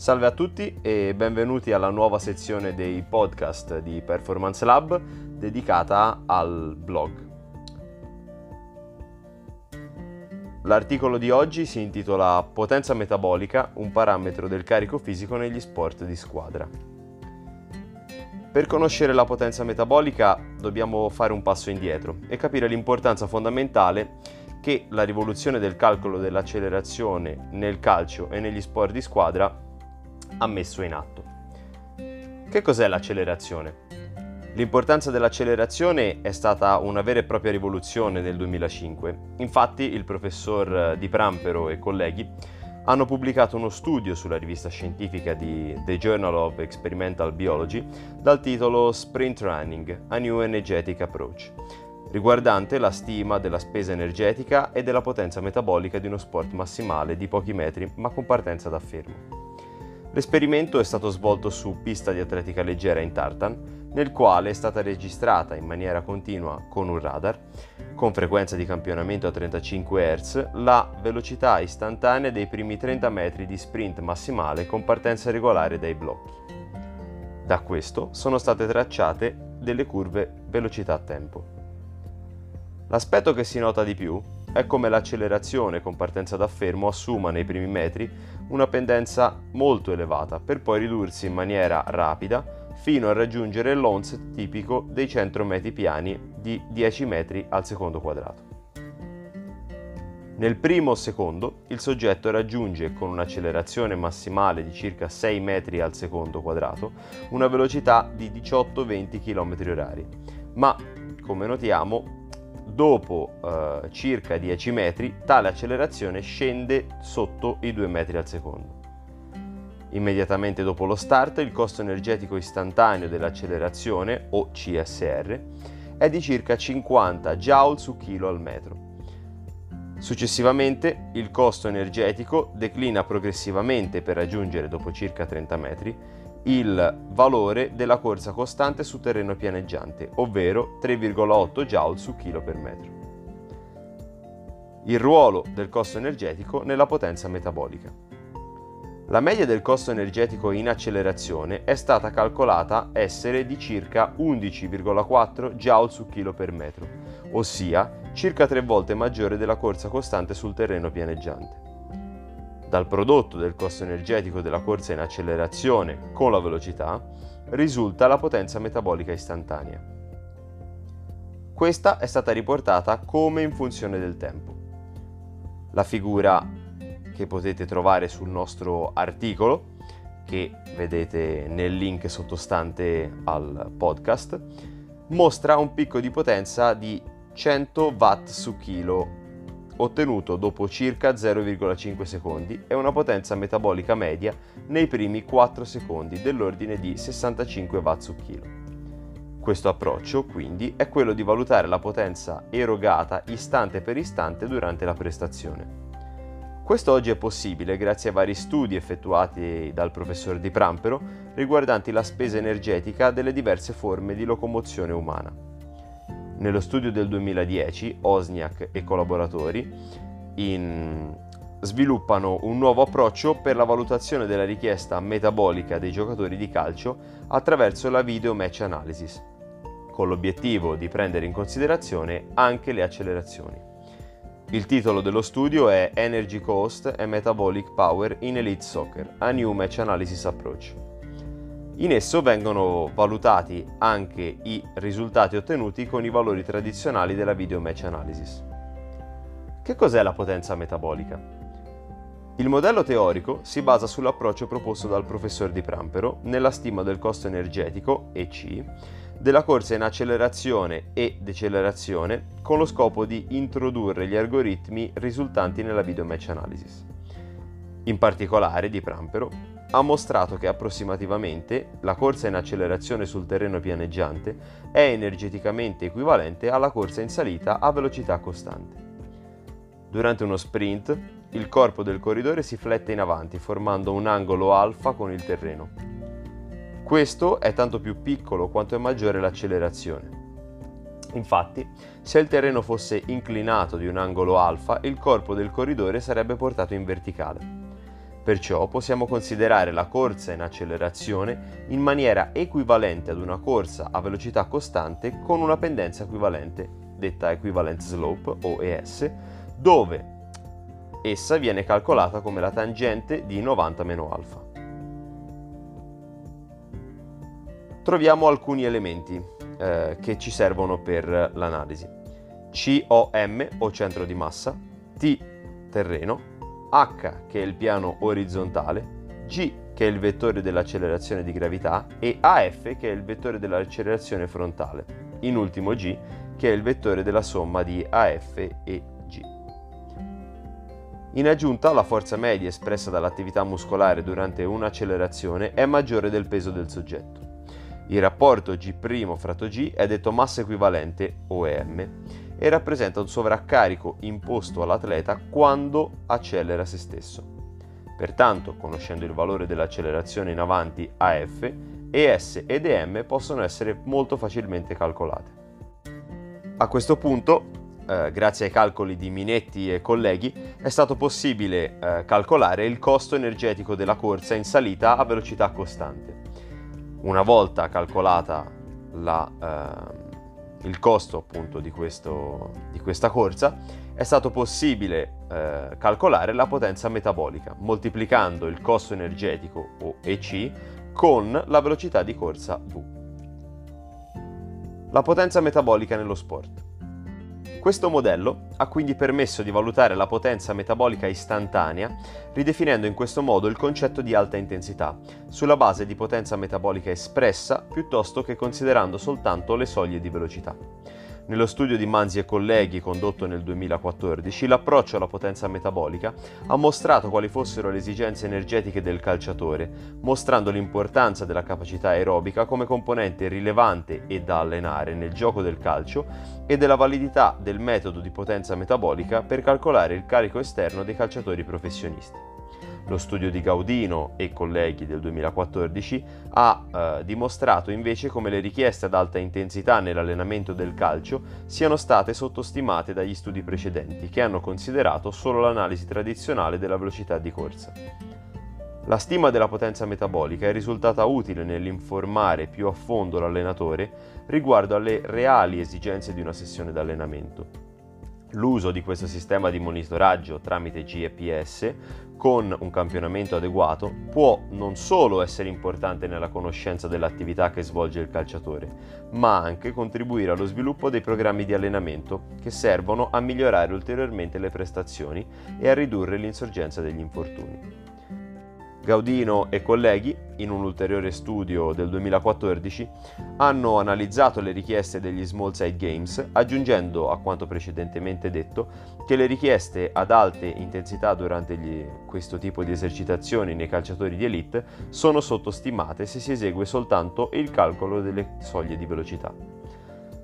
Salve a tutti e benvenuti alla nuova sezione dei podcast di Performance Lab dedicata al blog. L'articolo di oggi si intitola Potenza metabolica, un parametro del carico fisico negli sport di squadra. Per conoscere la potenza metabolica dobbiamo fare un passo indietro e capire l'importanza fondamentale che la rivoluzione del calcolo dell'accelerazione nel calcio e negli sport di squadra ha messo in atto. Che cos'è l'accelerazione? L'importanza dell'accelerazione è stata una vera e propria rivoluzione nel 2005. Infatti il professor Di Prampero e colleghi hanno pubblicato uno studio sulla rivista scientifica di The Journal of Experimental Biology dal titolo Sprint Running, a New Energetic Approach, riguardante la stima della spesa energetica e della potenza metabolica di uno sport massimale di pochi metri ma con partenza da fermo. L'esperimento è stato svolto su pista di atletica leggera in tartan, nel quale è stata registrata in maniera continua con un radar, con frequenza di campionamento a 35 Hz, la velocità istantanea dei primi 30 metri di sprint massimale con partenza regolare dai blocchi. Da questo sono state tracciate delle curve velocità-tempo. L'aspetto che si nota di più è come l'accelerazione con partenza da fermo assuma nei primi metri una pendenza molto elevata per poi ridursi in maniera rapida fino a raggiungere l'onset tipico dei centrometri piani di 10 metri al secondo quadrato. Nel primo secondo il soggetto raggiunge con un'accelerazione massimale di circa 6 metri al secondo quadrato una velocità di 18-20 km/h, ma come notiamo dopo eh, circa 10 metri tale accelerazione scende sotto i 2 metri al secondo. Immediatamente dopo lo start il costo energetico istantaneo dell'accelerazione, o CSR, è di circa 50 joule su chilo al metro. Successivamente il costo energetico declina progressivamente per raggiungere dopo circa 30 metri il valore della corsa costante su terreno pianeggiante, ovvero 3,8 joule su chilo per metro. Il ruolo del costo energetico nella potenza metabolica. La media del costo energetico in accelerazione è stata calcolata essere di circa 11,4 joule su chilo per metro, ossia circa tre volte maggiore della corsa costante sul terreno pianeggiante. Dal prodotto del costo energetico della corsa in accelerazione con la velocità risulta la potenza metabolica istantanea. Questa è stata riportata come in funzione del tempo. La figura che potete trovare sul nostro articolo, che vedete nel link sottostante al podcast, mostra un picco di potenza di 100 watt su chilo ottenuto dopo circa 0,5 secondi e una potenza metabolica media nei primi 4 secondi dell'ordine di 65 Watt su chilo. Questo approccio, quindi, è quello di valutare la potenza erogata istante per istante durante la prestazione. Questo oggi è possibile grazie a vari studi effettuati dal professor Di Prampero riguardanti la spesa energetica delle diverse forme di locomozione umana. Nello studio del 2010, Osniak e collaboratori in... sviluppano un nuovo approccio per la valutazione della richiesta metabolica dei giocatori di calcio attraverso la video match analysis, con l'obiettivo di prendere in considerazione anche le accelerazioni. Il titolo dello studio è Energy Cost and Metabolic Power in Elite Soccer, a New Match Analysis Approach. In esso vengono valutati anche i risultati ottenuti con i valori tradizionali della video match analysis. Che cos'è la potenza metabolica? Il modello teorico si basa sull'approccio proposto dal professor Di Prampero nella stima del costo energetico, EC, della corsa in accelerazione e decelerazione con lo scopo di introdurre gli algoritmi risultanti nella video match analysis. In particolare, Di Prampero ha mostrato che approssimativamente la corsa in accelerazione sul terreno pianeggiante è energeticamente equivalente alla corsa in salita a velocità costante. Durante uno sprint, il corpo del corridore si flette in avanti formando un angolo alfa con il terreno. Questo è tanto più piccolo quanto è maggiore l'accelerazione. Infatti, se il terreno fosse inclinato di un angolo alfa, il corpo del corridore sarebbe portato in verticale. Perciò possiamo considerare la corsa in accelerazione in maniera equivalente ad una corsa a velocità costante con una pendenza equivalente, detta equivalent slope o ES, dove essa viene calcolata come la tangente di 90 meno alfa. Troviamo alcuni elementi eh, che ci servono per l'analisi. COM o centro di massa, T terreno, H che è il piano orizzontale, G che è il vettore dell'accelerazione di gravità e AF che è il vettore dell'accelerazione frontale. In ultimo G che è il vettore della somma di AF e G. In aggiunta, la forza media espressa dall'attività muscolare durante un'accelerazione è maggiore del peso del soggetto. Il rapporto G' fratto G è detto massa equivalente OEM e rappresenta un sovraccarico imposto all'atleta quando accelera se stesso. Pertanto, conoscendo il valore dell'accelerazione in avanti AF, ES ed EM possono essere molto facilmente calcolate. A questo punto eh, grazie ai calcoli di Minetti e colleghi, è stato possibile eh, calcolare il costo energetico della corsa in salita a velocità costante. Una volta calcolata la, eh, il costo appunto di, questo, di, questa corsa, è stato possibile eh, calcolare la potenza metabolica, moltiplicando il costo energetico o EC con la velocità di corsa V. La potenza metabolica nello sport. Questo modello ha quindi permesso di valutare la potenza metabolica istantanea, ridefinendo in questo modo il concetto di alta intensità, sulla base di potenza metabolica espressa piuttosto che considerando soltanto le soglie di velocità. Nello studio di Manzi e colleghi condotto nel 2014, l'approccio alla potenza metabolica ha mostrato quali fossero le esigenze energetiche del calciatore, mostrando l'importanza della capacità aerobica come componente rilevante e da allenare nel gioco del calcio e della validità del metodo di potenza metabolica per calcolare il carico esterno dei calciatori professionisti. Lo studio di Gaudino e colleghi del 2014 ha eh, dimostrato invece come le richieste ad alta intensità nell'allenamento del calcio siano state sottostimate dagli studi precedenti, che hanno considerato solo l'analisi tradizionale della velocità di corsa. La stima della potenza metabolica è risultata utile nell'informare più a fondo l'allenatore riguardo alle reali esigenze di una sessione d'allenamento. L'uso di questo sistema di monitoraggio tramite GPS con un campionamento adeguato può non solo essere importante nella conoscenza dell'attività che svolge il calciatore, ma anche contribuire allo sviluppo dei programmi di allenamento che servono a migliorare ulteriormente le prestazioni e a ridurre l'insorgenza degli infortuni. Gaudino e colleghi, in un ulteriore studio del 2014, hanno analizzato le richieste degli Small Side Games, aggiungendo a quanto precedentemente detto che le richieste ad alte intensità durante gli, questo tipo di esercitazioni nei calciatori di elite sono sottostimate se si esegue soltanto il calcolo delle soglie di velocità.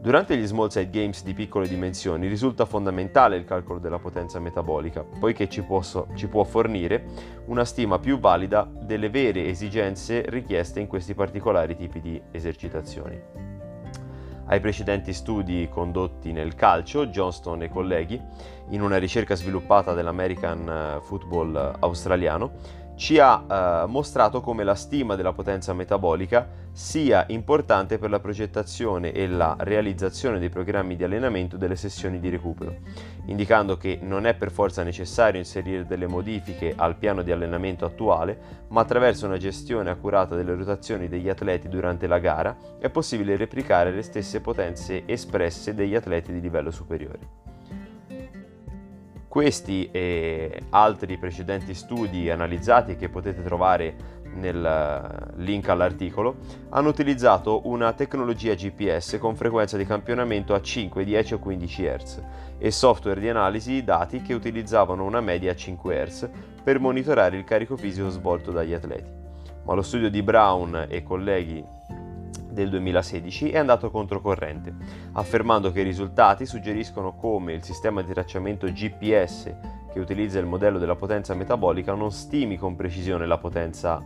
Durante gli small side games di piccole dimensioni risulta fondamentale il calcolo della potenza metabolica, poiché ci può, ci può, fornire una stima più valida delle vere esigenze richieste in questi particolari tipi di esercitazioni. Ai precedenti studi condotti nel calcio, Johnston e colleghi, in una ricerca sviluppata dall'American eh, Football Australiano, ci ha eh, mostrato come la stima della potenza metabolica sia importante per la progettazione e la realizzazione dei programmi di allenamento delle sessioni di recupero, indicando che non è per forza necessario inserire delle modifiche al piano di allenamento attuale, ma attraverso una gestione accurata delle rotazioni degli atleti durante la gara è possibile replicare le stesse potenze espresse degli atleti di livello superiore. Questi e altri precedenti studi analizzati che potete trovare nel eh, link all'articolo, hanno utilizzato una tecnologia GPS con frequenza di campionamento a 5, 10 o 15 Hz e software di analisi dati che utilizzavano una media a 5 Hz per monitorare il carico fisico svolto dagli atleti. Ma lo studio di Brown e colleghi del 2016 è andato controcorrente, affermando che i risultati suggeriscono come il sistema di tracciamento GPS che utilizza il modello della potenza metabolica non stimi con precisione la potenza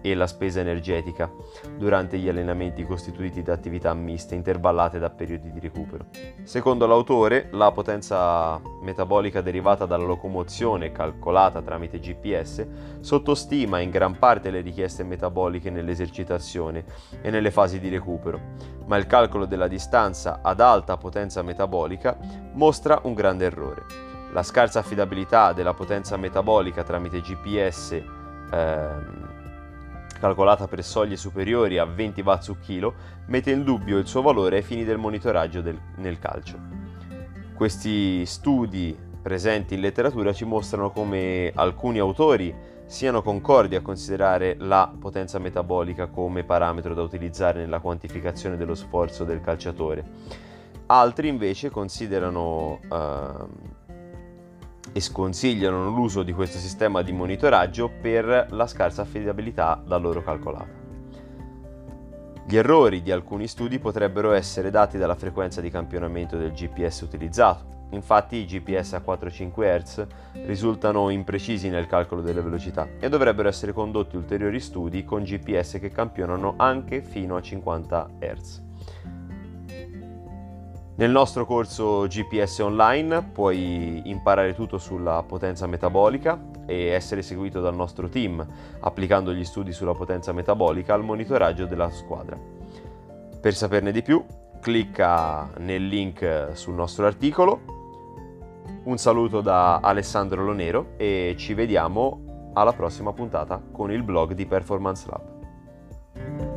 e la spesa energetica durante gli allenamenti costituiti da attività miste intervallate da periodi di recupero. Secondo l'autore, la potenza metabolica derivata dalla locomozione calcolata tramite GPS sottostima in gran parte le richieste metaboliche nell'esercitazione e nelle fasi di recupero, ma il calcolo della distanza ad alta potenza metabolica mostra un grande errore. La scarsa affidabilità della potenza metabolica tramite GPS ehm, calcolata per soglie superiori a 20 watt su chilo, mette in dubbio il suo valore ai fini del monitoraggio del, nel calcio. Questi studi presenti in letteratura ci mostrano come alcuni autori siano concordi a considerare la potenza metabolica come parametro da utilizzare nella quantificazione dello sforzo del calciatore. Altri invece considerano uh, e sconsigliano l'uso di questo sistema di monitoraggio per la scarsa affidabilità da loro calcolata. Gli errori di alcuni studi potrebbero essere dati dalla frequenza di campionamento del GPS utilizzato. Infatti i GPS a 4-5 Hz risultano imprecisi nel calcolo delle velocità e dovrebbero essere condotti ulteriori studi con GPS che campionano anche fino a 50 Hz. Nel nostro corso GPS online puoi imparare tutto sulla potenza metabolica e essere seguito dal nostro team applicando gli studi sulla potenza metabolica al monitoraggio della squadra. Per saperne di più, clicca nel link sul nostro articolo. Un saluto da Alessandro Lonero e ci vediamo alla prossima puntata con il blog di Performance Lab.